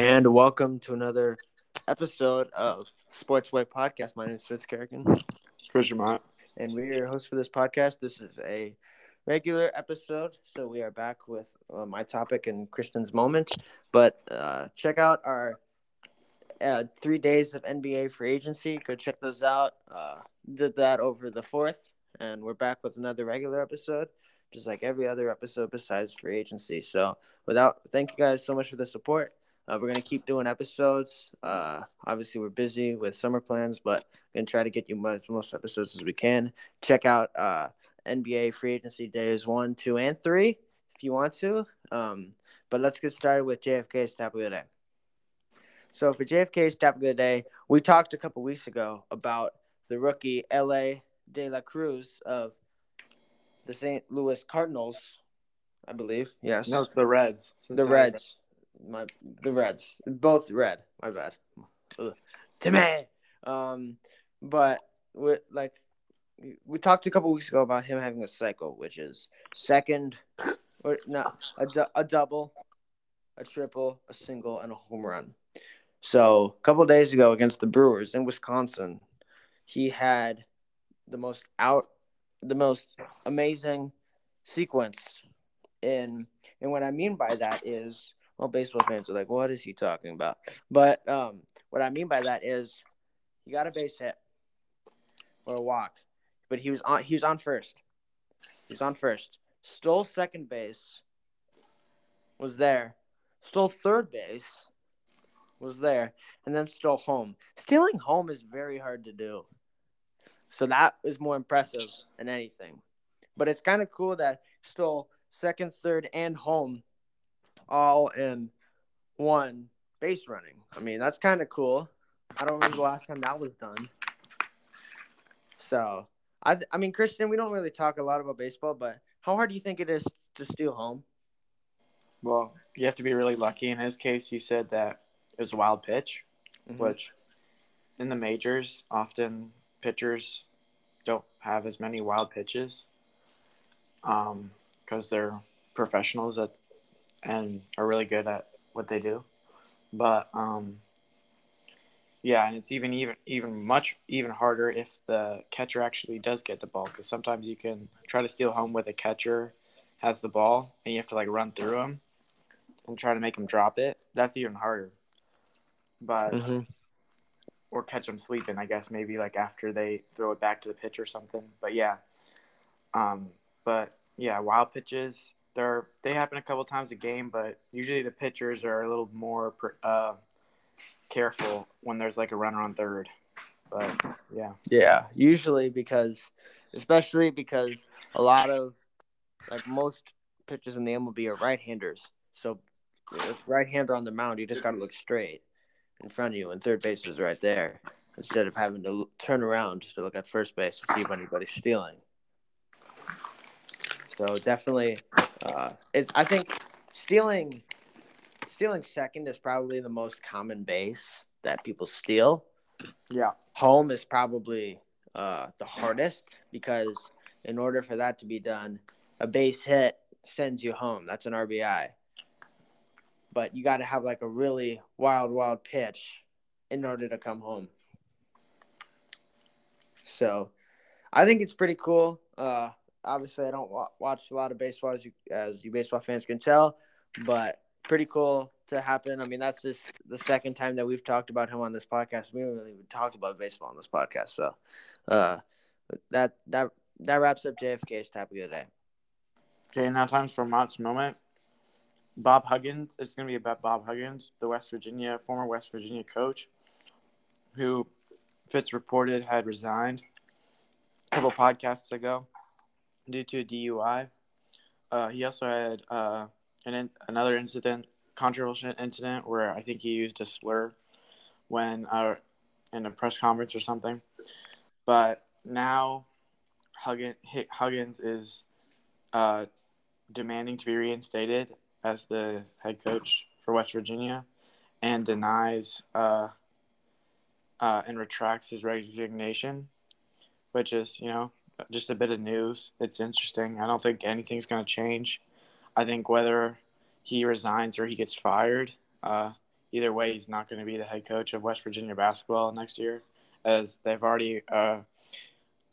and welcome to another episode of Sportsway Podcast. My name is Fitz Kerrigan, Chris and we are your host for this podcast. This is a regular episode, so we are back with uh, my topic and Christian's moment. But uh, check out our uh, three days of NBA free agency. Go check those out. Uh, did that over the fourth, and we're back with another regular episode just like every other episode besides free agency. So, without thank you guys so much for the support. Uh, we're gonna keep doing episodes. Uh, obviously, we're busy with summer plans, but we're gonna try to get you much most episodes as we can. Check out uh, NBA free agency days one, two, and three if you want to. Um, but let's get started with JFK's topic of the day. So for JFK's topic of the day, we talked a couple weeks ago about the rookie Elly De La Cruz of the St. Louis Cardinals, I believe. Yes. No, it's the Reds. the Cincinnati Reds. My the Reds. Both red. My bad. Ugh. Timmy. Um, but with like we talked a couple weeks ago about him having a cycle, which is second or not a, a double, a triple, a single, and a home run. So a couple days ago against the Brewers in Wisconsin, he had the most out, the most amazing sequence in. And what I mean by that is, well, baseball fans are like, "What is he talking about?" But um, what I mean by that is, he got a base hit or a walk, but he was on. He was on first. He was on first. Stole second base. Was there. Stole third base. Was there, and then stole home. Stealing home is very hard to do. So that is more impressive than anything. But it's kind of cool that stole second, third, and home all in one base running. I mean, that's kind of cool. I don't remember the last time that was done. So, I, th- I mean, Christian, we don't really talk a lot about baseball, but how hard do you think it is to steal home? Well, you have to be really lucky. In his case, you said that it was a wild pitch, Mhm. which in the majors, often pitchers don't have as many wild pitches because they're professionals at, and are really good at what they do. But um, yeah, and it's even even even much even harder if the catcher actually does get the ball because sometimes you can try to steal home with a catcher has the ball and you have to like run through him and try to make him drop it. That's even harder. But Mhm. or catch them sleeping, I guess maybe like after they throw it back to the pitch or something. But yeah, um, but yeah, wild pitches they're they happen a couple times a game, but usually the pitchers are a little more uh, careful when there's like a runner on third. But yeah, Yeah, usually because, especially because a lot of, like most pitchers in the MLB are right-handers. So, if right-hander on the mound, you just got to look straight in front of you, and third base is right there, instead of having to turn around to look at first base to see if anybody's stealing. So definitely, uh, it's. I think stealing, stealing second is probably the most common base that people steal yeah, home is probably uh, the hardest because in order for that to be done, a base hit sends you home. That's an RBI. But you got to have like a really wild, wild pitch in order to come home. So I think it's pretty cool. Uh, obviously, I don't wa- watch a lot of baseball, as you, as you baseball fans can tell, but pretty cool to happen. I mean, that's just the second time that we've talked about him on this podcast. We haven't really even talked about baseball on this podcast. So uh, that that that wraps up JFK's topic of the day. Okay, now time's for Mott's moment. Bob Huggins. It's going to be about Bob Huggins, the West Virginia former West Virginia coach, who Fitz reported had resigned a couple podcasts ago due to a DUI. Uh, he also had uh, an another incident, controversial incident, where I think he used a slur when uh, in a press conference or something. But now Huggins, Huggins is uh, demanding to be reinstated as the head coach for West Virginia and denies uh, uh, and retracts his resignation, which is, you know, just a bit of news. It's interesting. I don't think anything's going to change. I think whether he resigns or he gets fired, uh, either way, he's not going to be the head coach of West Virginia basketball next year, as they've already uh,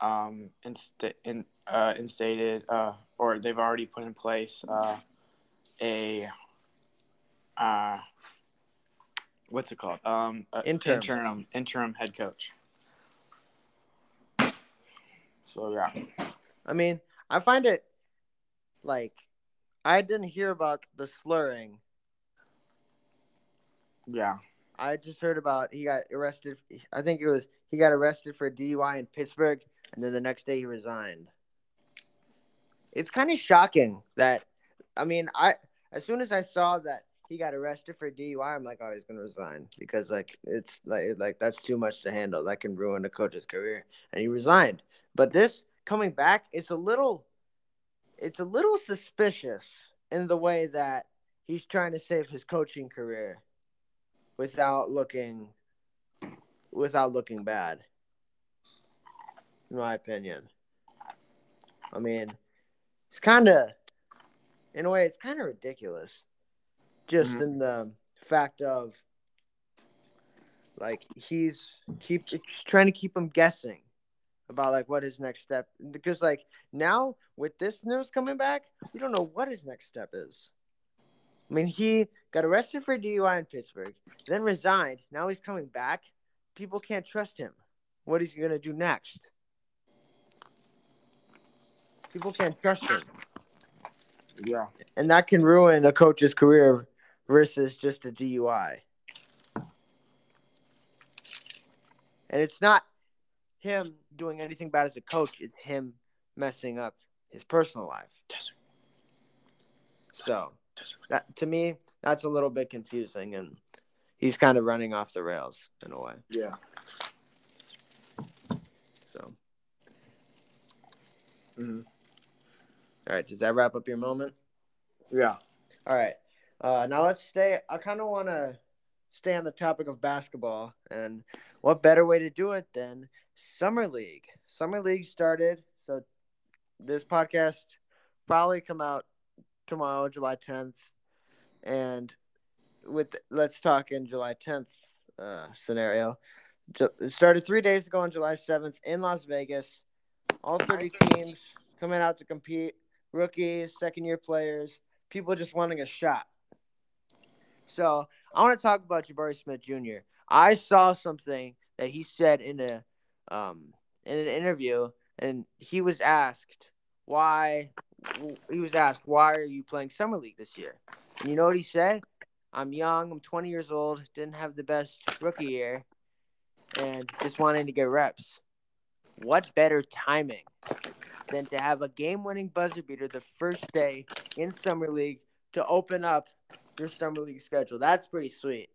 um, insta- in, uh, instated uh, or they've already put in place uh, a uh, what's it called? Um, Interim. interim interim head coach. So yeah, I mean, I find it like I didn't hear about the slurring. yeah, I just heard about he got arrested. I think it was he got arrested for DUI in Pittsburgh, and then the next day he resigned. It's kind of shocking that, I mean, I as soon as I saw that he got arrested for DUI, I'm like, oh, he's gonna resign because like it's like like that's too much to handle. That can ruin a coach's career, and he resigned. But this coming back, it's a little, it's a little suspicious in the way that he's trying to save his coaching career without looking without looking bad in my opinion i mean it's kind of in a way it's kind of ridiculous just Mhm. in the fact of like he's keep trying to keep him guessing about like what his next step because like now with this news coming back we don't know what his next step is I mean, he got arrested for DUI in Pittsburgh, then resigned. Now he's coming back. People can't trust him. What is he going to do next? People can't trust him. yeah, And that can ruin a coach's career versus just a DUI. And it's not him doing anything bad as a coach, it's him messing up his personal life. So, that to me, that's a little bit confusing and he's kind of running off the rails in a way. yeah. So, Mhm. all right, does that wrap up your moment? Yeah. All right. Uh, now let's stay. I kind of want to stay on the topic of basketball, and what better way to do it than summer league? Summer league started, so this podcast probably come out tomorrow, July tenth, and with let's talk in July tenth uh, scenario. It started three days ago on July seventh in Las Vegas. All thirty teams coming out to compete. Rookies, second year players, people just wanting a shot. So I want to talk about Jabari Smith Jr. I saw something that he said in a um in an interview, and he was asked why he was asked why are you playing summer league this year? And you know what he said? I'm young. I'm 20 years old. Didn't have the best rookie year, and just wanting to get reps. What better timing than to have a game-winning buzzer beater the first day in summer league to open up your summer league schedule? That's pretty sweet.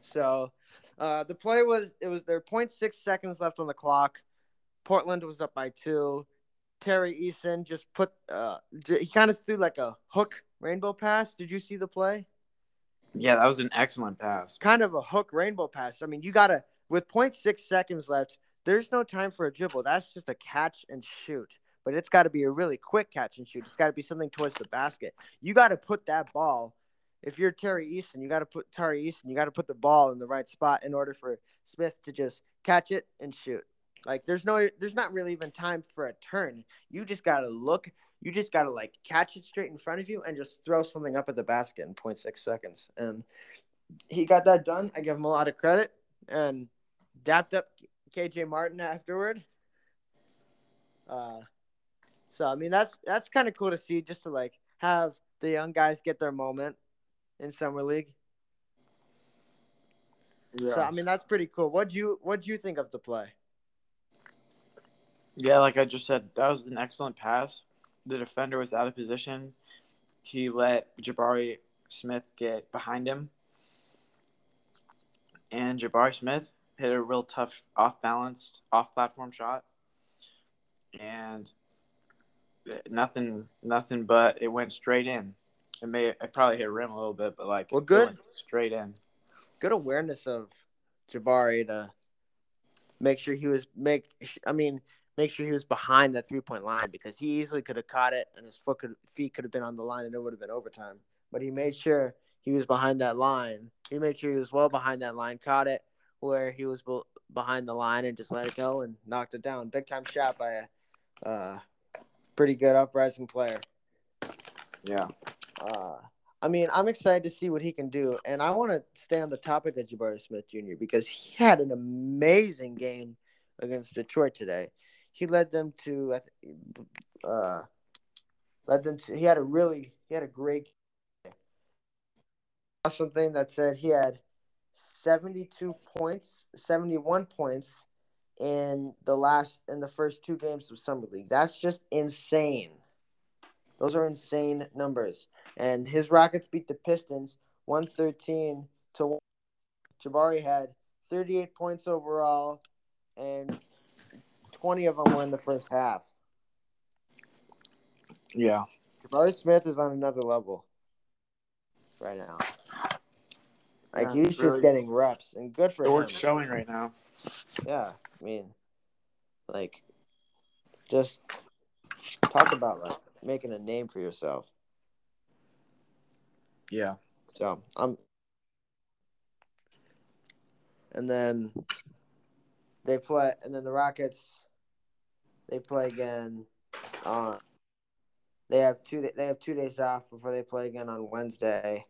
So, uh, the play was it was there 0.6 seconds left on the clock. Portland was up by two. Tari Eason just put uh he kind of threw like a hook rainbow pass. Did you see the play? Yeah, that was an excellent pass. Kind of a hook rainbow pass. I mean, you gotta with 0.6 seconds left. There's no time for a dribble. That's just a catch and shoot. But it's got to be a really quick catch and shoot. It's got to be something towards the basket. You got to put that ball. If you're Tari Eason, you got to put Tari Eason. You got to put the ball in the right spot in order for Smith to just catch it and shoot. Like there's no, there's not really even time for a turn. You just got to look. You just got to like catch it straight in front of you and just throw something up at the basket in 0.6 seconds. And he got that done. I give him a lot of credit and dapped up KJ Martin afterward. Uh, so I mean that's that's kind of cool to see, just to like have the young guys get their moment in summer league. Yeah. So I mean that's pretty cool. What do you what do you think of the play? Yeah, like I just said, that was an excellent pass. The defender was out of position. He let Jabari Smith get behind him. And Jabari Smith hit a real tough off balanced, off platform shot. And nothing nothing but it went straight in. It may it probably hit rim a little bit, but like Well, good. straight in. Good awareness of Jabari to make sure he was make. I mean, make sure he was behind that three point line because he easily could have caught it and his foot could feet could have been on the line and it would have been overtime. But he made sure he was behind that line. He made sure he was well behind that line, caught it where he was behind the line and just let it go and knocked it down. Big time shot by a uh, pretty good uprising player. Yeah. Uh, I mean, I'm excited to see what he can do, and I want to stay on the topic of Jabari Smith Jr. because he had an amazing game against Detroit today. He led them to, uh, led them to. He had a really, he had a great. Something that said he had 72 points, 71 points in the last in the first two games of summer league. That's just insane. Those are insane numbers. And his Rockets beat the Pistons 113 to 1. Jabari had 38 points overall, and 20 of them were in the first half. Yeah. Jabari Smith is on another level right now. Like yeah, he's really, just getting reps, and good for him. showing right now. Yeah, I mean, like, just talk about like making a name for yourself. Yeah. So I'm, and then they play, and then the Rockets, they play again. Uh, they have two. They have two days off before they play again on Wednesday.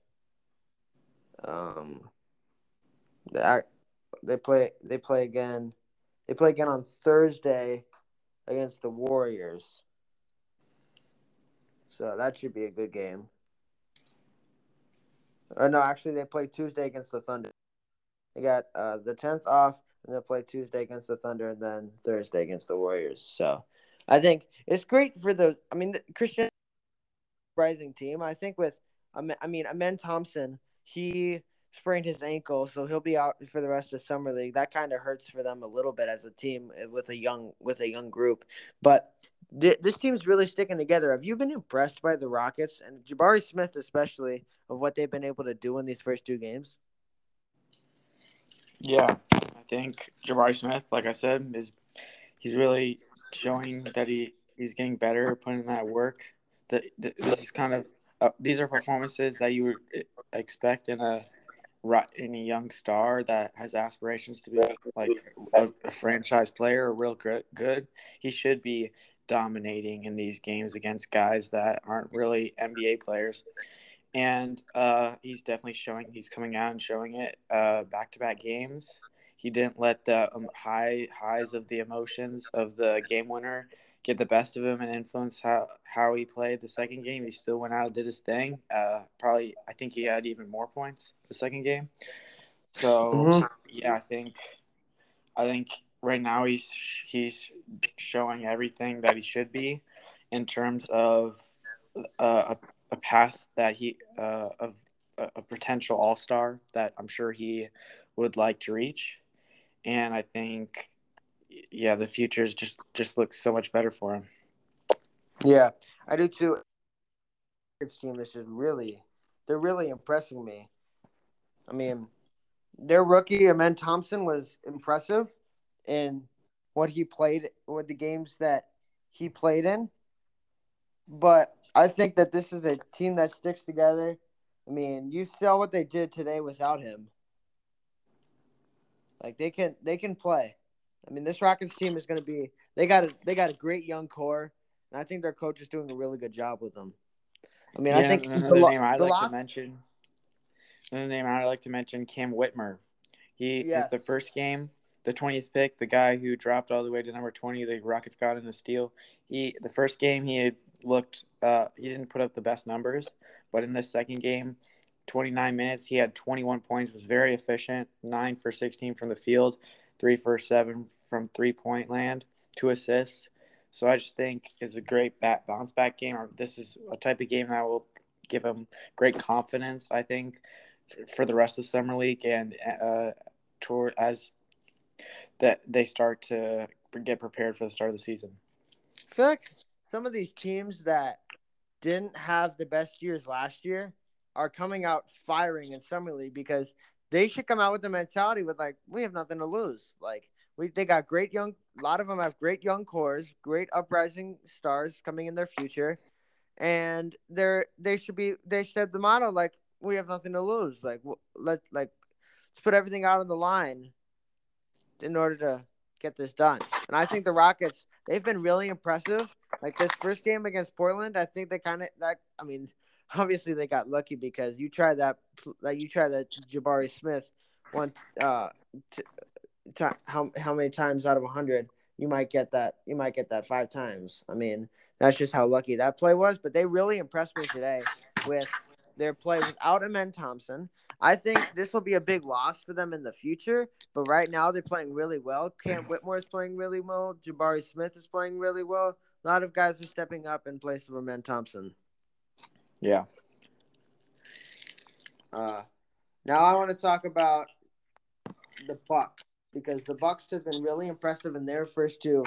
Um, they they play they play again. They play again on Thursday against the Warriors. So that should be a good game. Or no, actually, they play Tuesday against the Thunder. They got uh, the tenth off, and they play Tuesday against the Thunder, and then Thursday against the Warriors. So, I think it's great for the. I mean, the Christian rising team. I think with, I mean, Amen Thompson, he sprained his ankle, so he'll be out for the rest of summer league. That kind of hurts for them a little bit as a team with a young with a young group. But th- this team's really sticking together. Have you been impressed by the Rockets and Jabari Smith, especially of what they've been able to do in these first two games? Yeah, I think Jabari Smith, like I said, is he's really showing that he he's getting better, putting in that work. That this is kind of uh, these are performances that you would expect in a in a young star that has aspirations to be like a, a franchise player, real good, good. He should be dominating in these games against guys that aren't really NBA players. And uh, he's definitely showing, he's coming out and showing it back to back games. He didn't let the um, high highs of the emotions of the game winner get the best of him and influence how, how he played the second game. He still went out and did his thing. Uh, probably, I think he had even more points the second game. So mm-hmm. yeah, I think, I think right now he's he's showing everything that he should be in terms of uh, a, a path that he uh, of a, a potential all star that I'm sure he would like to reach, and I think yeah the futures just just looks so much better for him. Yeah, I do too. This team is just really they're really impressing me. I mean, their rookie Amen Thompson was impressive in what he played with the games that he played in. But I think that this is a team that sticks together. I mean, you saw what they did today without him. Like they can they can play. I mean, this Rockets team is going to be they got a they got a great young core, and I think their coach is doing a really good job with them. I mean, yeah, I think the, the, name I'd like last... to mention. The name I'd like to mention Cam Whitmore. He yes. is the first game the 20th pick, the guy who dropped all the way to number 20, the Rockets got in the steal. He the first game he had looked uh, he didn't put up the best numbers, but in the second game, 29 minutes, he had 21 points, was very efficient, 9 for 16 from the field, 3 for 7 from three-point land, two assists. So I just think is a great back, bounce back game. This is a type of game that will give him great confidence. I think for, for the rest of summer league and uh, toward as that they start to get prepared for the start of the season. I feel like some of these teams that didn't have the best years last year are coming out firing in summer league because they should come out with the mentality with like we have nothing to lose. Like we they got great young a lot of them have great young cores, great uprising stars coming in their future. And they're they should be they should have the motto like we have nothing to lose. Like let like let's put everything out on the line in order to get this done. And I think the Rockets they've been really impressive. Like this first game against Portland, I think they kind of that. I mean, obviously they got lucky because you tried that like you tried that Jabari Smith one uh t- t- how how many times out of a hundred you might get that you might get that five times. I mean, that's just how lucky that play was. But they really impressed me today with their play without Amen Thompson. I think this will be a big loss for them in the future. But right now they're playing really well. Cam Whitmore is playing really well. Jabari Smith is playing really well. A lot of guys are stepping up in place of Amen Thompson. Yeah. Uh, now I want to talk about the Bucks because the Bucks have been really impressive in their first two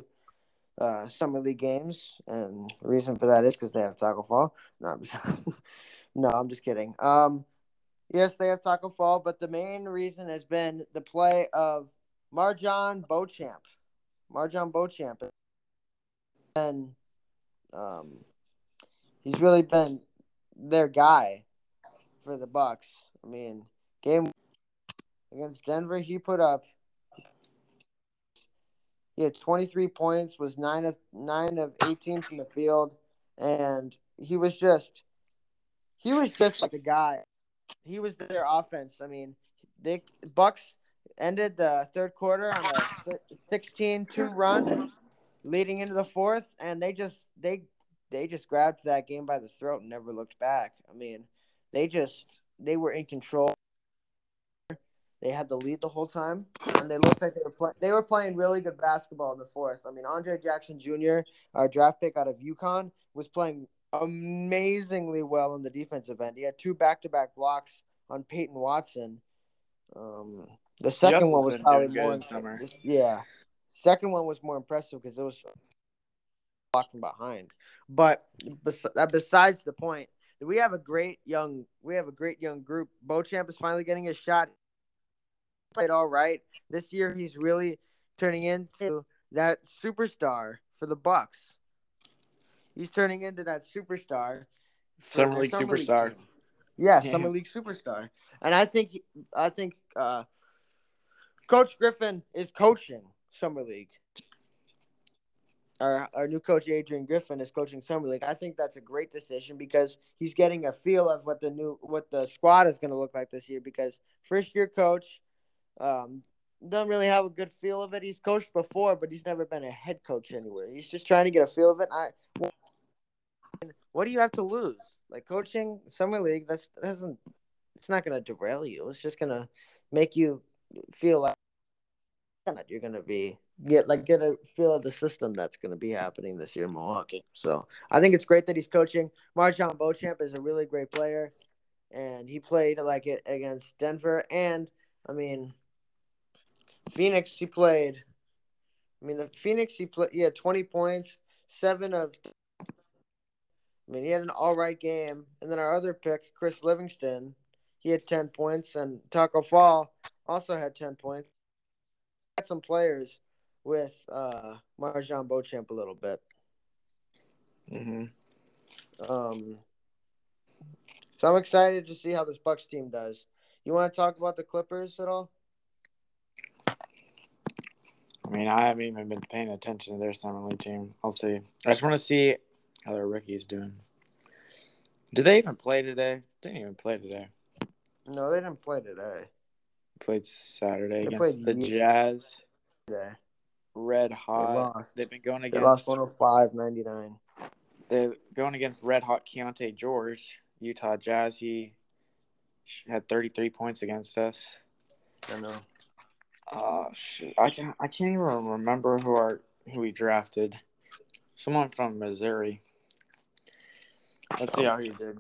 uh, summer league games, and the reason for that is because they have Taco Fall. No, I'm just, no, I'm just kidding. Um, yes, they have Taco Fall, but the main reason has been the play of MarJon Beauchamp. MarJon Beauchamp, and um, he's really been their guy for the Bucks. I mean, game against Denver, he put up he had 23 points, was nine of nine of 18 from the field, and he was just he was just like a guy. He was their offense. I mean, the Bucks ended the third quarter on a 16-2 run, leading into the fourth, and they just they they just grabbed that game by the throat and never looked back. I mean, they just they were in control. They had the lead the whole time, and they looked like they were playing. They were playing really good basketball in the fourth. I mean, Andre Jackson Jr., our draft pick out of UConn, was playing amazingly well in the defensive end. He had two back-to-back blocks on Peyton Watson. Um, the second one was probably more. Summer. Yeah, second one was more impressive because it was blocked from behind. But besides the point, we have a great young we have a great young group. Beauchamp is finally getting his shot played all right. This year he's really turning into that superstar for the Bucks. He's turning into that superstar. Summer League Summer superstar. League yeah, yeah, Summer League superstar. And I think I think uh, Coach Griffin is coaching Summer League. Our, our new coach Adrian Griffin is coaching Summer League. I think that's a great decision because he's getting a feel of what the new what the squad is going to look like this year. Because first year coach, um, doesn't really have a good feel of it. He's coached before, but he's never been a head coach anywhere. He's just trying to get a feel of it. I, what do you have to lose? Like coaching summer league, that's that doesn't. It's not gonna derail you. It's just gonna make you feel like you're gonna be get like get a feel of the system that's gonna be happening this year in Milwaukee. So I think it's great that he's coaching. MarJon Beauchamp is a really great player, and he played like it against Denver. And I mean, Phoenix, he played. I mean, the Phoenix, he played. Had 20 points, seven of. I mean, he had an all right game. And then our other pick, Chris Livingston, he had 10 points. And Taco Fall also had 10 points. Had some players with uh, MarJon Beauchamp a little bit. Mm-hmm. Um, so I'm excited to see how this Bucks team does. You want to talk about the Clippers at all? I mean, I haven't even been paying attention to their summer league team. I'll see. I just want to see how their rookies doing. Did they even play today? They didn't even play today. No, they didn't play today. Played Saturday they against the Jazz. Yeah. Red hot. They have been going against. They lost 105 99. They're going against red hot Keyonte George, Utah Jazz. He had 33 points against us. I know. Oh shit! I can't. I can't even remember who our who we drafted. Someone from Missouri. Let's see how he did.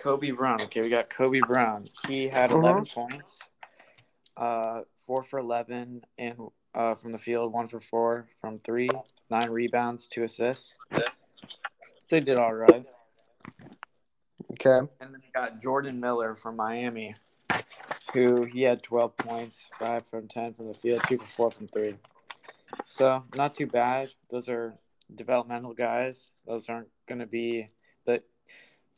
Kobe Brown. Okay, we got Kobe Brown. He had 11 uh-huh. points uh, four for 11 and uh, from the field, one for four from three, nine rebounds, two assists. They did all right. Okay. And then you got Jordan Miller from Miami, who he had 12 points, 5 from 10 from the field, 2 for 4 from 3. So, not too bad. Those are developmental guys. Those aren't going to be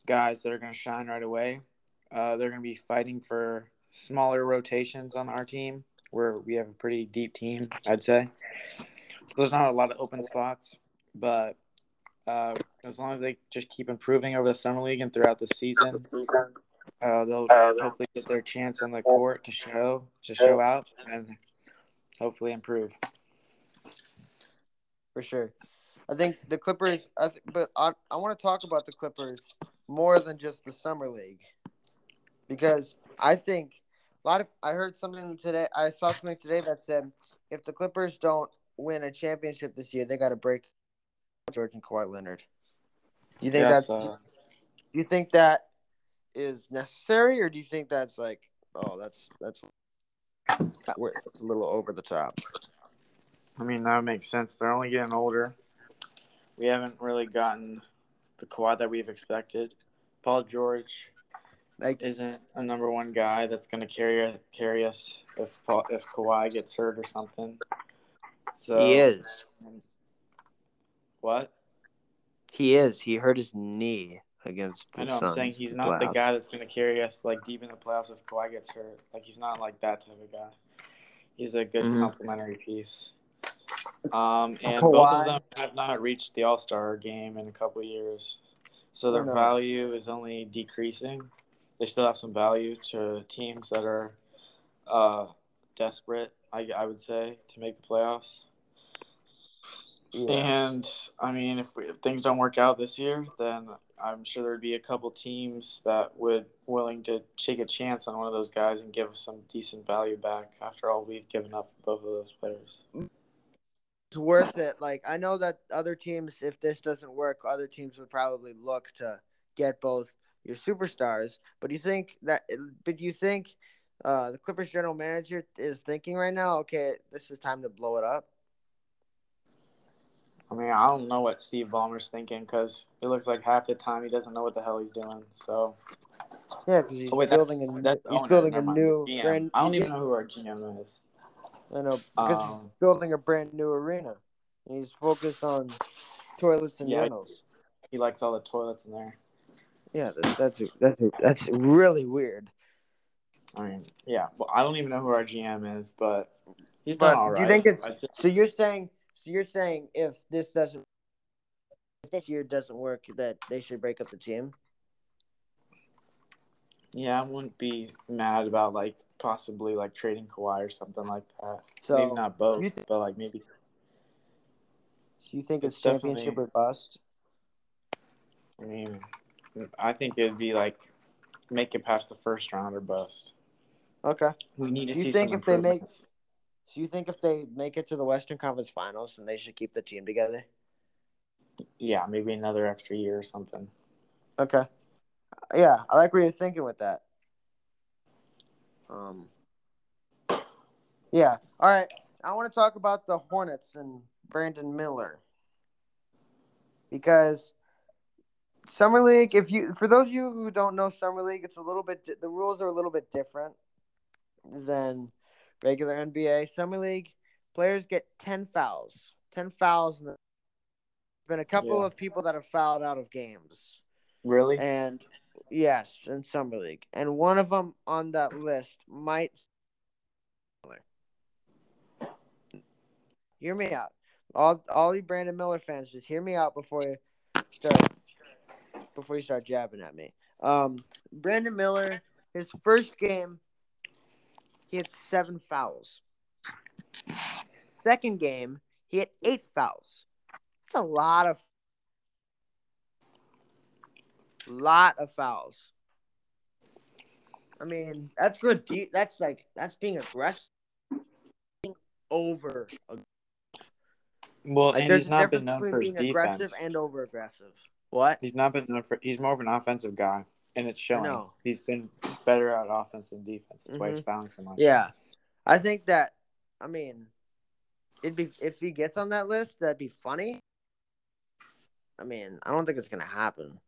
guys that are going to shine right away. Uh, they're going to be fighting for smaller rotations on our team, where we have a pretty deep team, I'd say. There's not a lot of open spots, but uh, as long as they just keep improving over the summer league and throughout the season, uh, they'll hopefully get their chance on the court to show to show out and hopefully improve. For sure. I think the Clippers. I th- but I I want to talk about the Clippers more than just the summer league, because I think a lot of I heard something today. I saw something today that said if the Clippers don't win a championship this year, they got to break George and Kawhi Leonard. You think Yes, that's uh, you think that is necessary, or do you think that's like, oh, that's that's it's a little over the top? I mean that makes sense. They're only getting older. We haven't really gotten the Kawhi that we've expected. Paul George Like, isn't a number one guy that's going to carry carry us if Paul, if Kawhi gets hurt or something. So he is. What? He is. He hurt his knee against the I know. I'm saying he's not the guy that's going to carry us like deep in the playoffs if Kawhi gets hurt. Like he's not like that type of guy. He's a good Mhm. complementary piece. Um, and both of them have not reached the All Star game in a couple of years, so their value is only decreasing. They still have some value to teams that are uh, desperate. I, I would say to make the playoffs. Yeah. And I mean, if, we, if things don't work out this year, then I'm sure there'd be a couple teams that would willing to take a chance on one of those guys and give some decent value back after all we've given up for both of those players. It's worth it. Like I know that other teams, if this doesn't work, other teams would probably look to get both your superstars. But do you think that? But do you think uh, the Clippers general manager is thinking right now? Okay, this is time to blow it up. I mean, I don't know what Steve Ballmer's thinking because it looks like half the time he doesn't know what the hell he's doing. So Yeah, because he's Oh, wait, building a that's he's owner, building a new brand. I don't even know who our GM is. I know because he's Um, building a brand new arena. And he's focused on toilets and Yeah. urinals. he likes all the toilets in there. Yeah, that, that's that's that's really weird. I mean, yeah. Well, I don't even know who our GM is, but he's But all right. do you think it's so? You're saying so? You're saying if this doesn't, if this year doesn't work, that they should break up the team. Yeah, I wouldn't be mad about like possibly like trading Kawhi or something like that. So maybe not both, th- but like maybe. So you think it's, It's championship or bust? I mean, I think it'd be like make it past the first round or bust. Okay. We need to Do you see think if they make, so you think if they make it to the Western Conference Finals, then they should keep the team together? Yeah, maybe another extra year or something. Okay. Yeah, I like where you're thinking with that. Um. Yeah. All right. I want to talk about the Hornets and Brandon Miller because summer league. If you, for those of you who don't know summer league, it's a little bit. The rules are a little bit different than regular NBA. Summer league players get ten fouls. Ten fouls. And there's been a couple Yeah. of people that have fouled out of games. Really? And yes, in summer league, and one of them on that list might. Hear me out, all all you Brandon Miller fans. Just hear me out before you start before you start jabbing at me. Um, Brandon Miller, his first game, he had seven fouls. Second game, he had eight fouls. That's a lot of lot of fouls. I mean, that's good. de- That's like that's being aggressive over. Well, Like, and there's he's not been known for his being aggressive and over aggressive. What? He's not been known for. He's more of an offensive guy, and it's showing. know. He's been better at offense than defense. That's why he's fouling so much. Yeah, I think that. I mean, it'd be if he gets on that list, that'd be funny. I mean, I don't think it's gonna happen.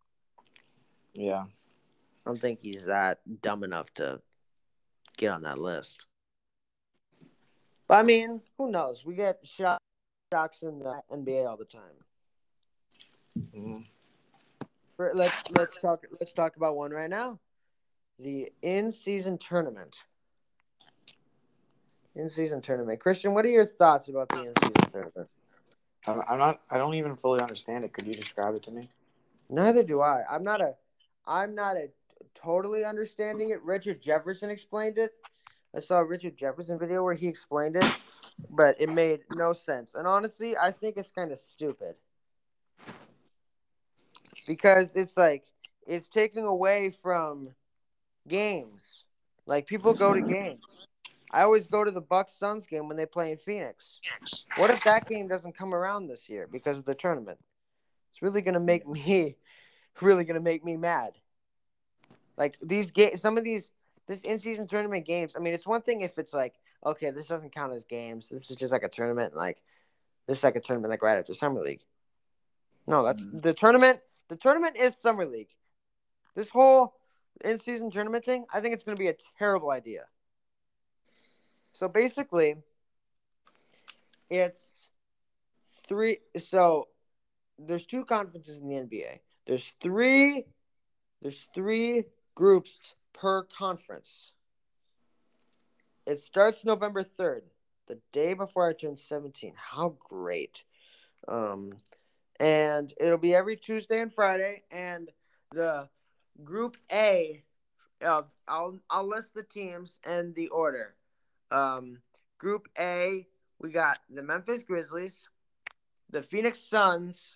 Yeah. I don't think he's that dumb enough to get on that list. But I mean, who knows? We get shot, shocks in the NBA all the time. Mm-hmm. Let's let's talk let's talk about one right now. The in-season tournament. In-season tournament. Christian, what are your thoughts about the in-season tournament? I'm I'm not. I don't even fully understand it. Could you describe it to me? Neither do I. I'm not a I'm not a totally understanding it. Richard Jefferson explained it. I saw a Richard Jefferson video where he explained it, but it made no sense. And honestly, I think it's kind of stupid. Because it's like it's taking away from games. Like people go to games. I always go to the Bucks Suns game when they play in Phoenix. What if that game doesn't come around this year because of the tournament? It's really gonna make me really gonna make me mad. Like these games, some of these this in season tournament games. I mean, it's one thing if it's like, okay, this doesn't count as games. This is just like a tournament. Like this is like a tournament like right after summer league. No, that's Mhm. the tournament. The tournament is summer league. This whole in season tournament thing, I think it's gonna be a terrible idea. So basically, it's three. So there's two conferences in the NBA. There's three. There's three groups per conference. It starts November third, the day before I turn 17. How great! Um, and it'll be every Tuesday and Friday. And the Group A, uh, I'll I'll list the teams and the order. Um, group A, we got the Memphis Grizzlies, the Phoenix Suns,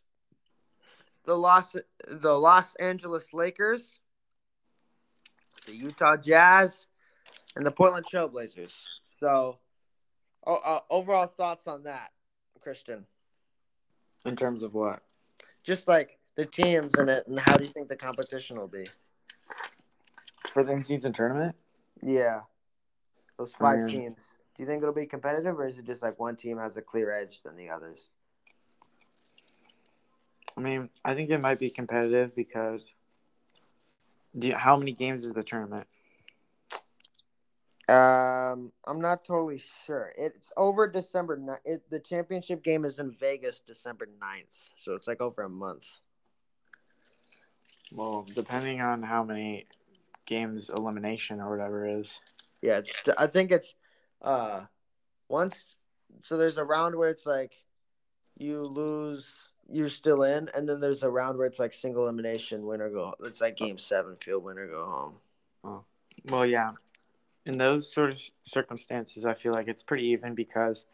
the Los the Los Angeles Lakers, the Utah Jazz, and the Portland Trailblazers. So, oh, uh, overall thoughts on that, Christian? In terms of what? Just like the teams in it, and how do you think the competition will be? For the in-season tournament? Yeah, those five Um, teams. Do you think it'll be competitive, or is it just like one team has a clear edge than the others? I mean, I think it might be competitive because. Do you, how many games is the tournament? Um, I'm not totally sure. It's over December. ni- It the championship game is in Vegas December 9th, so it's like over a month. Well, depending on how many games elimination or whatever is. Yeah, it's. I think it's, uh, once. So there's a round where it's like, you lose, you're still in, and then there's a round where it's like single elimination, winner go. It's like game seven, field winner go home. Oh. Well, yeah. In those sort of circumstances, I feel like it's pretty even because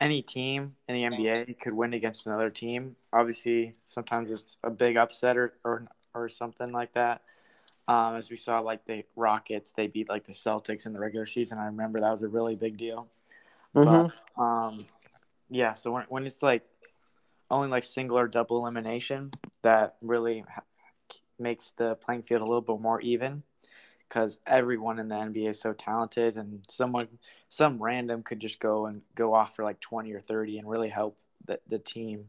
any team in the NBA could win against another team. Obviously, sometimes it's a big upset or or, or something like that. Um, as we saw, like the Rockets, they beat like the Celtics in the regular season. I remember that was a really big deal. But um, yeah, so when when it's like only like single or double elimination, that really makes the playing field a little bit more even because everyone in the NBA is so talented, and someone some random could just go and go off for like twenty or thirty and really help the the team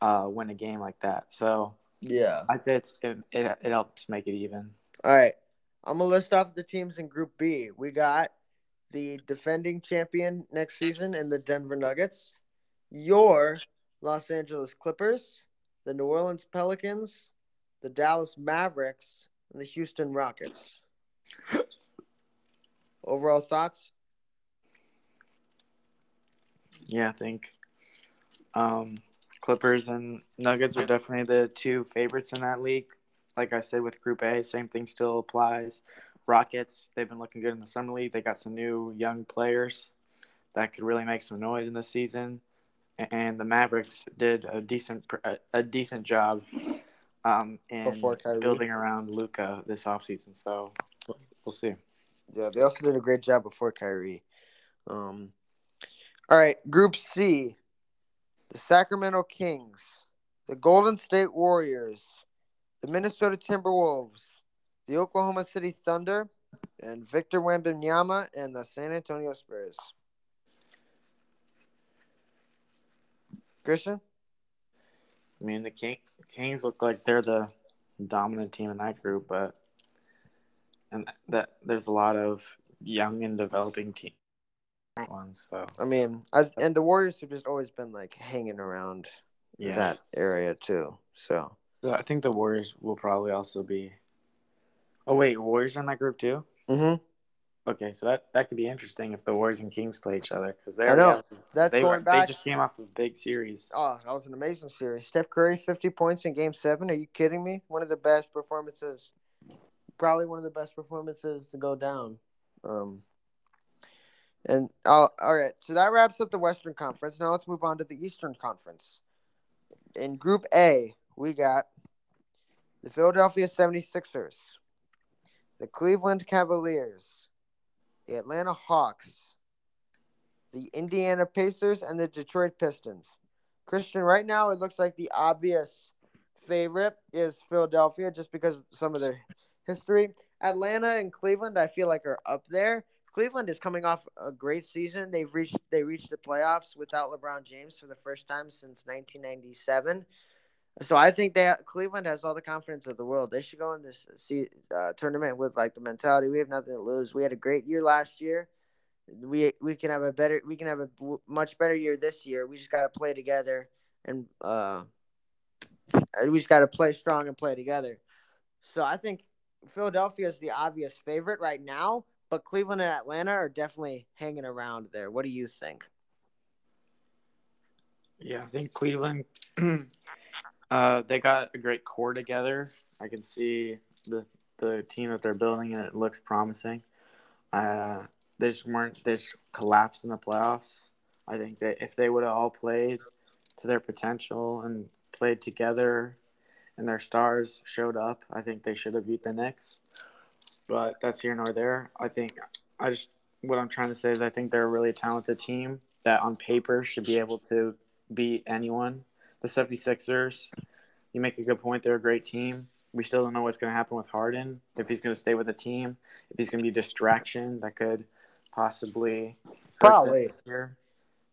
uh, win a game like that. So yeah. I'd say it's it, it, it helps make it even. All right. I'm gonna list off the teams in Group B. We got the defending champion next season in the Denver Nuggets, your Los Angeles Clippers, the New Orleans Pelicans, the Dallas Mavericks, and the Houston Rockets. Overall thoughts? Yeah, I think um, Clippers and Nuggets are definitely the two favorites in that league. Like I said with Group A, same thing still applies. Rockets, they've been looking good in the summer league. They got some new young players that could really make some noise in this season. And the Mavericks did a decent a, a decent job um, in building around Luka this offseason. So we'll see. Yeah, they also did a great job before Kyrie. Um, all right, Group C: the Sacramento Kings, the Golden State Warriors, the Minnesota Timberwolves, the Oklahoma City Thunder, and Victor Wembanyama and the San Antonio Spurs. Christian, I mean, the King, Kings look like they're the dominant team in that group, but and that there's a lot of young and developing team ones. So I mean, I, and the Warriors have just always been like hanging around yeah, that area too. So So I think the Warriors will probably also be. Oh wait, Warriors are in that group too. hmm Okay, so that that could be interesting if the Warriors and Kings play each other because they I know. that's they, going they back. just came off of a big series. Oh, that was an amazing series. Steph Curry, 50 points in game seven. Are you kidding me? One of the best performances, probably one of the best performances to go down. Um, and uh, all right, so that wraps up the Western Conference. Now let's move on to the Eastern Conference. In Group A, we got the Philadelphia 76ers, the Cleveland Cavaliers, the Atlanta Hawks, the Indiana Pacers, and the Detroit Pistons. Christian, right now it looks like the obvious favorite is Philadelphia just because some of their history. Atlanta and Cleveland, I feel like are up there. Cleveland is coming off a great season. They've reached they reached the playoffs without LeBron James for the first time since 1997. So I think that Cleveland has all the confidence of the world. They should go in this uh, tournament with like the mentality we have nothing to lose. We had a great year last year. We we can have a better we can have a much better year this year. We just got to play together and uh, we just got to play strong and play together. So I think Philadelphia is the obvious favorite right now, but Cleveland and Atlanta are definitely hanging around there. What do you think? Yeah, I think Cleveland. uh, they got a great core together. I can see the the team that they're building, and it looks promising. Uh, they just weren't. They just collapsed in the playoffs. I think that if they would have all played to their potential and played together, and their stars showed up, I think they should have beat the Knicks. But that's here nor there. I think I just what I'm trying to say is I think they're a really talented team that on paper should be able to beat anyone. The 76ers, you make a good point. They're a great team. We still don't know what's going to happen with Harden. If he's going to stay with the team, if he's going to be a distraction that could possibly Probably. this year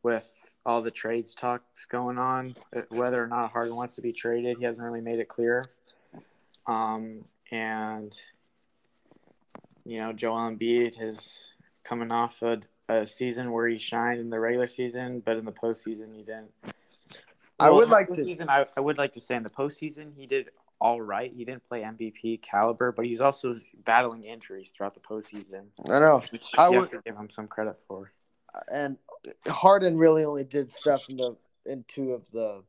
with all the trades talks going on. uh, Whether or not Harden wants to be traded, he hasn't really made it clear. Um, and you know, Joel Embiid is coming off a, a season where he shined in the regular season, but in the postseason he didn't. I would like to- I, I would like to say in the postseason he did all right. He didn't play MVP caliber, but he's also battling injuries throughout the postseason, I know. which I you would- have to give him some credit for. And Harden really only did stuff in the in two of the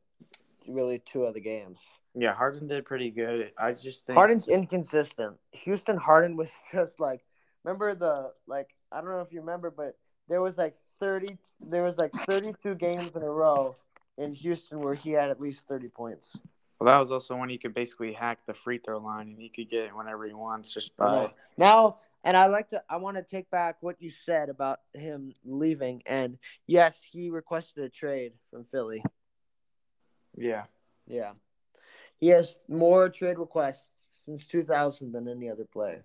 really two of the games. Yeah, Harden did pretty good. I just think Harden's inconsistent. Houston Harden was just like remember the like I don't know if you remember, but there was like thirty there was like thirty two games in a row in Houston where he had at least thirty points. Well, that was also when he could basically hack the free throw line and he could get it whenever he wants just by. Now, and I like to, I want to take back what you said about him leaving. And yes, he requested a trade from Philly. Yeah. Yeah, he has more trade requests since 2000 than any other player.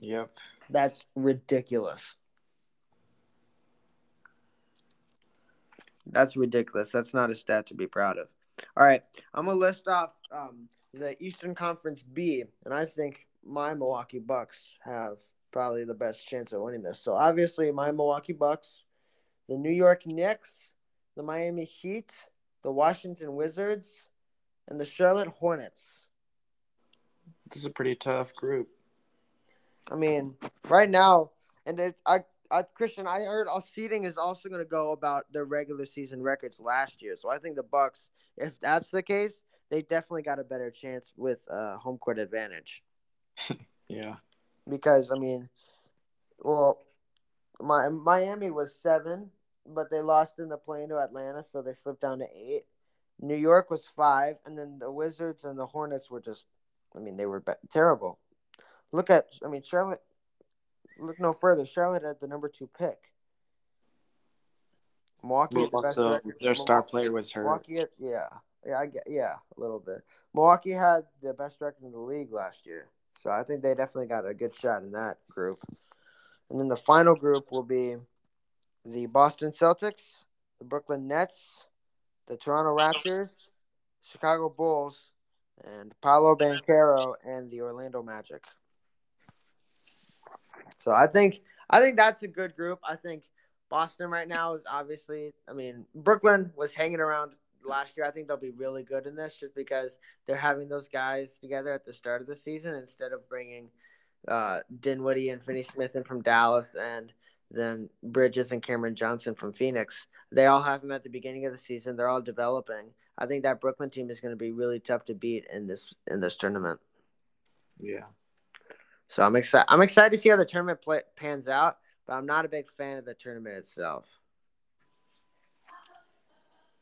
Yep. That's ridiculous. That's ridiculous. That's not a stat to be proud of. All right, I'm gonna list off um, the Eastern Conference B, and I think my Milwaukee Bucks have probably the best chance of winning this. So obviously, my Milwaukee Bucks, the New York Knicks, the Miami Heat, the Washington Wizards, and the Charlotte Hornets. This is a pretty tough group. I mean, right now, and it, I, I, Christian, I heard all seeding is also going to go about their regular season records last year. So I think the Bucks, if that's the case, they definitely got a better chance with uh, home court advantage. Yeah. Because I mean, well, my Miami was seven, but they lost in the play to Atlanta, so they slipped down to eight. New York was five, and then the Wizards and the Hornets were just, I mean, they were be- terrible. Look at, I mean, Charlotte. Look no further. Charlotte had the number two pick. Milwaukee, Well, had the best also, record. their star player was hurt. Milwaukee, had- yeah, yeah, I get, yeah, a little bit. Milwaukee had the best record in the league last year, so I think they definitely got a good shot in that group. And then the final group will be the Boston Celtics, the Brooklyn Nets, the Toronto Raptors, Chicago Bulls, and Paolo Banchero and the Orlando Magic. So I think I think that's a good group. I think Boston right now is obviously. I mean, Brooklyn was hanging around last year. I think they'll be really good in this just because they're having those guys together at the start of the season instead of bringing uh, Dinwiddie and Finney Smith in from Dallas and then Bridges and Cameron Johnson from Phoenix. They all have them at the beginning of the season. They're all developing. I think that Brooklyn team is going to be really tough to beat in this in this tournament. Yeah. So I'm excited. I'm excited to see how the tournament play, pans out, but I'm not a big fan of the tournament itself.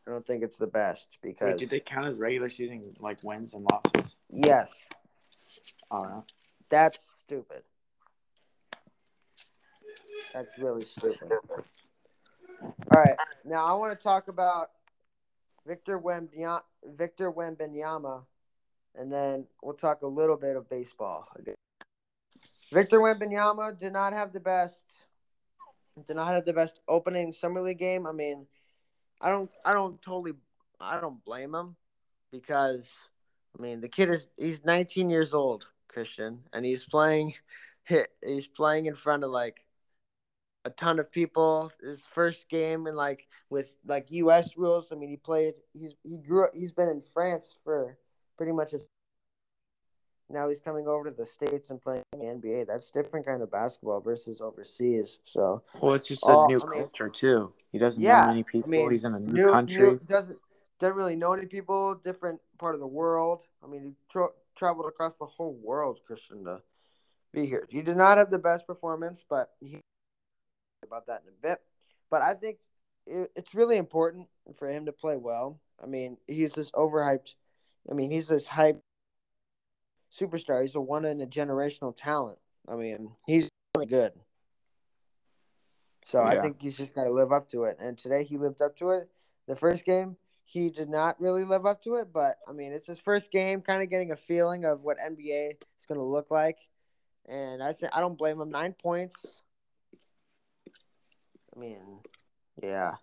I don't think it's the best because. Wait, did they count as regular season like wins and losses? Yes. Oh, no. That's stupid. That's really stupid. All right, now I want to talk about Victor Wembanyama, Victor Wembanyama, and then we'll talk a little bit of baseball. Victor Wembanyama did not have the best, did not have the best opening summer league game. I mean, I don't, I don't totally, I don't blame him because, I mean, the kid is he's 19 years old, Christian, and he's playing, he's playing in front of like a ton of people. His first game and like with like U.S. rules. I mean, he played. He's he grew up. He's been in France for pretty much his. Now he's coming over to the states and playing the NBA. That's different kind of basketball versus overseas. So well, it's just a new I mean- culture too. He doesn't Yeah, know many people. mean, He's in a new, new, country. new- doesn't doesn't really know any people. Different part of the world. I mean, he tra- traveled across the whole world, Christian, to be here. He did not have the best performance, but he about that in a bit. But I think it, it's really important for him to play well. I mean, he's this overhyped. I mean, he's this hype superstar. He's a one in a generational talent. I mean, he's really good. So I think he's just got to live up to it. And today he lived up to it. The first game, he did not really live up to it. But I mean, it's his first game, kind of getting a feeling of what NBA is going to look like. And I think I don't blame him. Nine points. I mean, yeah,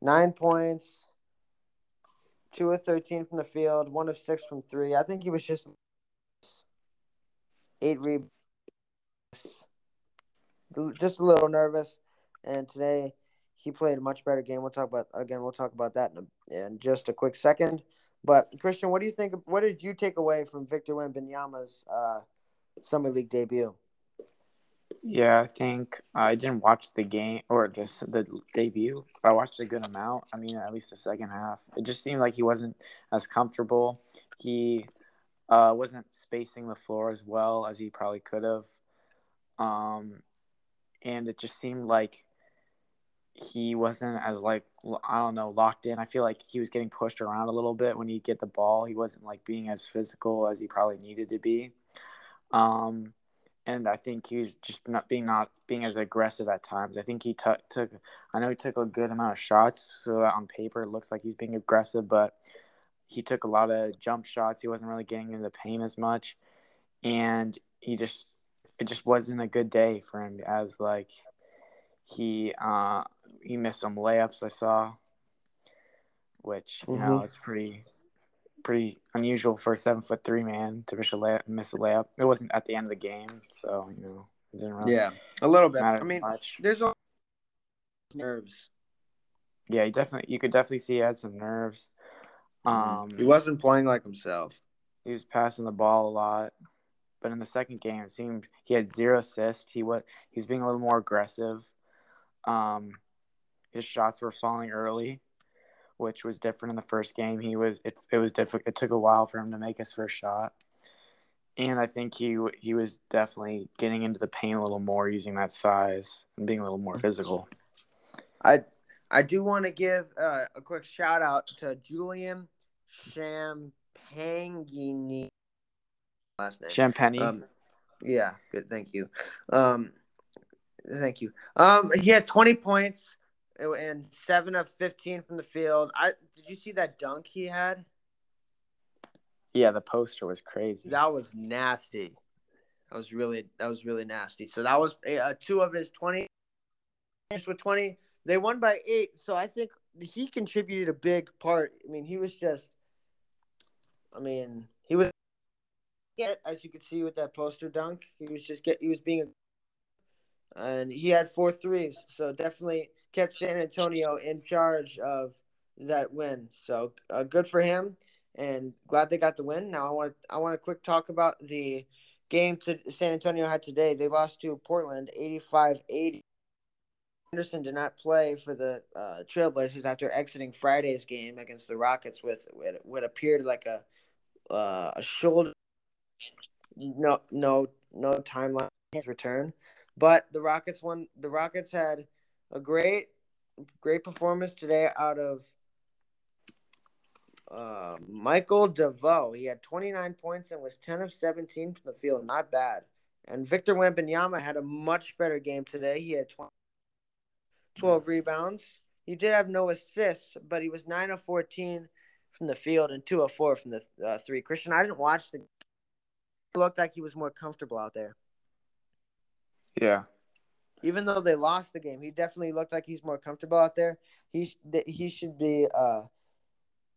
nine points. Two of thirteen from the field, one of six from three. I think he was just eight rebounds. Just a little nervous, and today he played a much better game. We'll talk about again. We'll talk about that in, a, in just a quick second. But Christian, what do you think? What did you take away from Victor Wembanyama's uh, summer league debut? Yeah, I think I didn't watch the game or this the debut. but I watched a good amount. I mean, at least the second half. It just seemed like he wasn't as comfortable. He uh, wasn't spacing the floor as well as he probably could have. Um, and it just seemed like he wasn't as like I don't know locked in. I feel like he was getting pushed around a little bit when he get the ball. He wasn't like being as physical as he probably needed to be. Um, and I think he was just not being not being as aggressive at times. I think he took took I know he took a good amount of shots, so that on paper it looks like he's being aggressive, but he took a lot of jump shots. He wasn't really getting into the paint as much, and he just it just wasn't a good day for him. As like he uh he missed some layups I saw, which you know Mhm. it's pretty pretty unusual for a seven foot three man to miss a layup. Miss a layup. It wasn't at the end of the game, so you know it didn't really yeah a little bit. I mean, much. there's nerves. Yeah, he definitely you could definitely see he had some nerves. Um, he wasn't playing like himself. he was passing the ball a lot, but in the second game it seemed he had zero assists. He was he's being a little more aggressive. Um, his shots were falling early, which was different in the first game. He was it it was difficult. It took a while for him to make his first shot, and I think he he was definitely getting into the paint a little more using that size and being a little more physical. I I do want to give uh, a quick shout out to Julian Champagnie. Last name. Champagne. Um, yeah, good. Thank you. Um, thank you. Um, he had 20 points and seven of 15 from the field. I did you see that dunk he had? yeah, the poster was crazy. That was nasty. That was really that was really nasty. So that was uh, two of his 20 finished with 20. They won by eight. So I think he contributed a big part. I mean, he was just. I mean, he was. As you could see with that poster dunk, he was just get. He was being. and he had four threes. So definitely kept San Antonio in charge of that win. So uh, good for him, and glad they got the win. Now I want I want to quick talk about the game to San Antonio had today. They lost to Portland 85-80. Henderson did not play for the uh, Trailblazers after exiting Friday's game against the Rockets with what appeared like a uh, a shoulder. No, no, no timeline his return, but the Rockets won. The Rockets had a great, great performance today out of uh, Michael DeVoe. He had 29 points and was 10 of 17 from the field. Not bad. And Victor Wembanyama had a much better game today. He had 20, 12 rebounds. He did have no assists, but he was 9 of 14 from the field and 2 of 4 from the uh, three. Christian, I didn't watch the. It looked like he was more comfortable out there. Yeah. Even though they lost the game, he definitely looked like he's more comfortable out there. He he should be. Uh,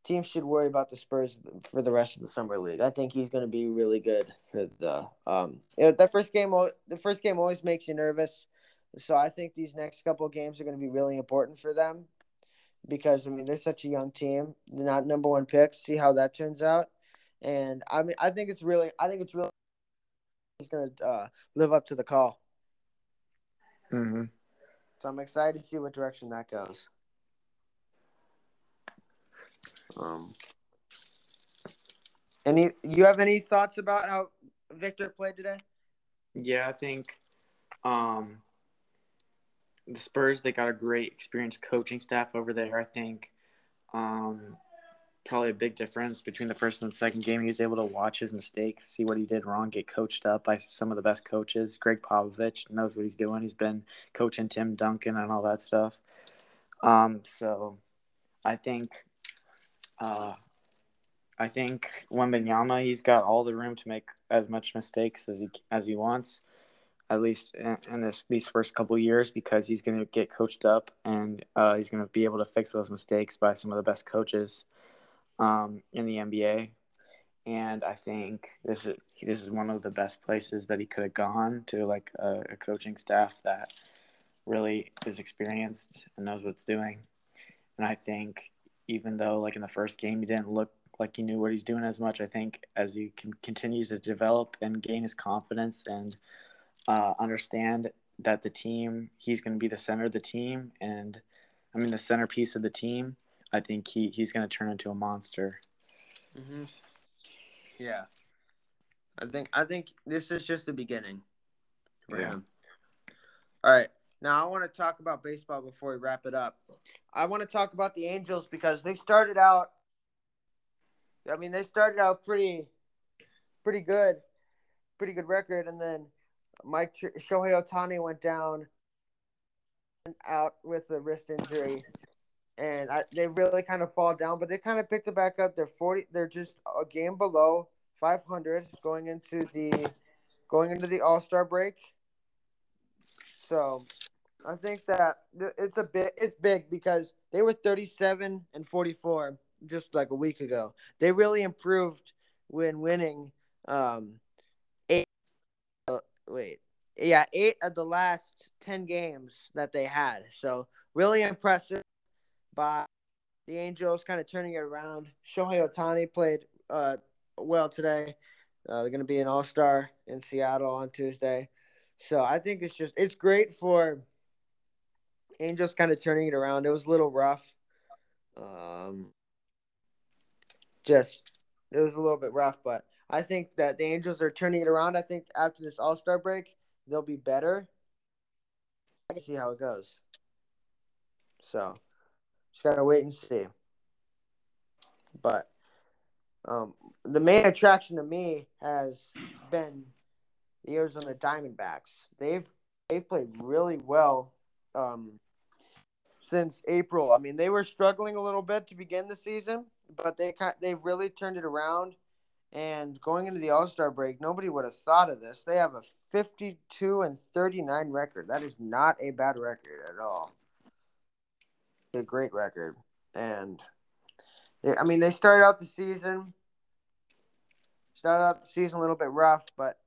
teams should worry about the Spurs for the rest of the summer league. I think he's going to be really good for the. Um, that first game, the first game always makes you nervous, so I think these next couple games are going to be really important for them, because I mean they're such a young team. They're not number one picks. See how that turns out, and I mean I think it's really I think it's really he's going to uh, live up to the call. Mm-hmm. So I'm excited to see what direction that goes. Um, any you have any thoughts about how Victor played today? Yeah, I think um, the Spurs they got a great experienced coaching staff over there. I think um, probably a big difference between the first and the second game. He was able to watch his mistakes, see what he did wrong, get coached up by some of the best coaches. Gregg Popovich knows what he's doing. He's been coaching Tim Duncan and all that stuff. Um, so I think, uh, I think Wembanyama, he's got all the room to make as much mistakes as he as he wants, at least in, in this these first couple years, because he's going to get coached up and uh, he's going to be able to fix those mistakes by some of the best coaches um, in the NBA, and I think this is this is one of the best places that he could have gone to, like a, a coaching staff that really is experienced and knows what's doing. And I think even though like in the first game he didn't look like he knew what he's doing as much, I think as he can, continues to develop and gain his confidence and uh, understand that the team he's going to be the center of the team and I mean the centerpiece of the team I think he he's going to turn into a monster. Mm-hmm. Yeah, I think I think this is just the beginning for yeah. him. All right, now I want to talk about baseball before we wrap it up. I want to talk about the Angels because they started out. I mean, they started out pretty, pretty good, pretty good record, and then Mike Shohei Ohtani went down out with a wrist injury and I, they really kind of fall down, but they kind of picked it back up. They're forty. They're just a game below 500 going into the going into the All Star break. So, I think that it's a bit it's big because they were 37 and 44 just like a week ago. They really improved when winning um wait, yeah, eight of the last 10 games that they had. So really impressive by the Angels kind of turning it around. Shohei Ohtani played uh, well today. Uh, they're going to be an All Star in Seattle on Tuesday, so I think it's just it's great for Angels kind of turning it around. It was a little rough, um, just it was a little bit rough, but I think that the Angels are turning it around. I think after this All Star break, they'll be better. I can see how it goes. So just gotta wait and see. But um, the main attraction to me has been the Arizona Diamondbacks. They've they've played really well um, since April. I mean, they were struggling a little bit to begin the season, but they they really turned it around. And going into the All Star break, nobody would have thought of this. They have a 52 and 39 record. That is not a bad record at all a great record, and they, I mean they started out the season started out the season a little bit rough, but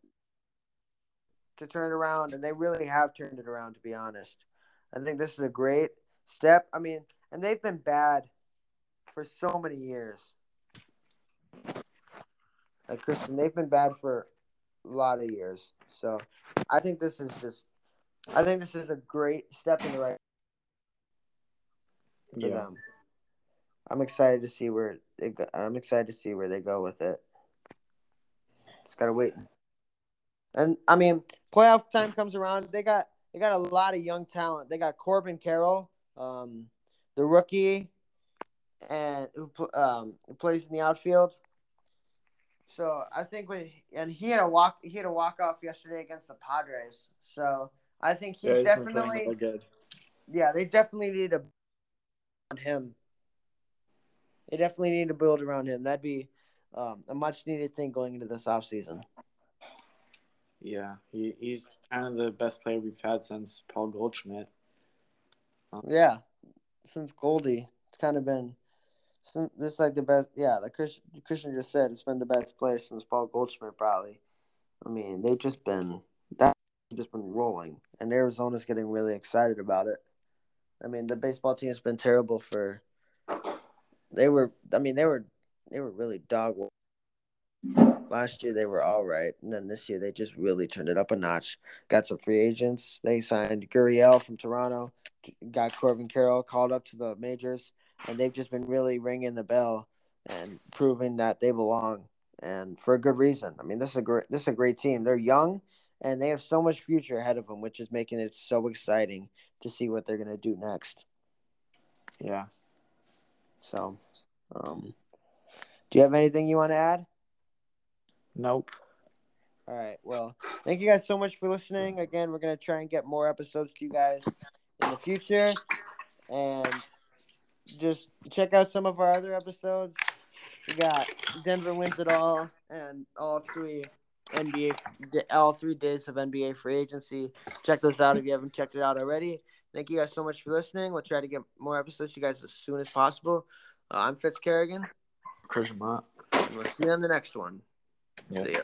to turn it around, and they really have turned it around. To be honest, I think this is a great step. I mean, and they've been bad for so many years. Like Christian, they've been bad for a lot of years. So I think this is just, I think this is a great step in the right for Yeah. them. I'm excited to see where they go. I'm excited to see where they go with it. Just gotta wait. And I mean, playoff time comes around. They got they got a lot of young talent. They got Corbin Carroll, um, the rookie, and who um who plays in the outfield. So I think we and he had a walk he had a walk off yesterday against the Padres. So I think he's Yeah, he's been playing definitely really good. yeah, they definitely need to on him. They definitely need to build around him. That'd be um, a much needed thing going into this offseason. Yeah, he, he's kind of the best player we've had since Paul Goldschmidt. Yeah, since Goldie, it's kind of been since this is like the best. Yeah, like Christian, Christian just said, it's been the best player since Paul Goldschmidt. Probably. I mean, they've just been that just been rolling, and Arizona's getting really excited about it. I mean, the baseball team has been terrible for. They were. I mean, they were. They were really dog. Last year they were all right, and then this year they just really turned it up a notch. Got some free agents. They signed Gurriel from Toronto. Got Corbin Carroll called up to the majors, and they've just been really ringing the bell and proving that they belong, and for a good reason. I mean, this is a great. This is a great team. They're young, and they have so much future ahead of them, which is making it so exciting to see what they're gonna do next. Yeah. So, um, do you have anything you want to add? Nope. All right. Well, thank you guys so much for listening. Again, we're gonna try and get more episodes to you guys in the future, and just check out some of our other episodes. We got Denver wins it all, and all three NBA, all three days of NBA free agency. Check those out if you haven't checked it out already. Thank you guys so much for listening. We'll try to get more episodes to you guys as soon as possible. Uh, I'm Fitz Kerrigan, Christian Mott. we'll see you on the next one. See ya.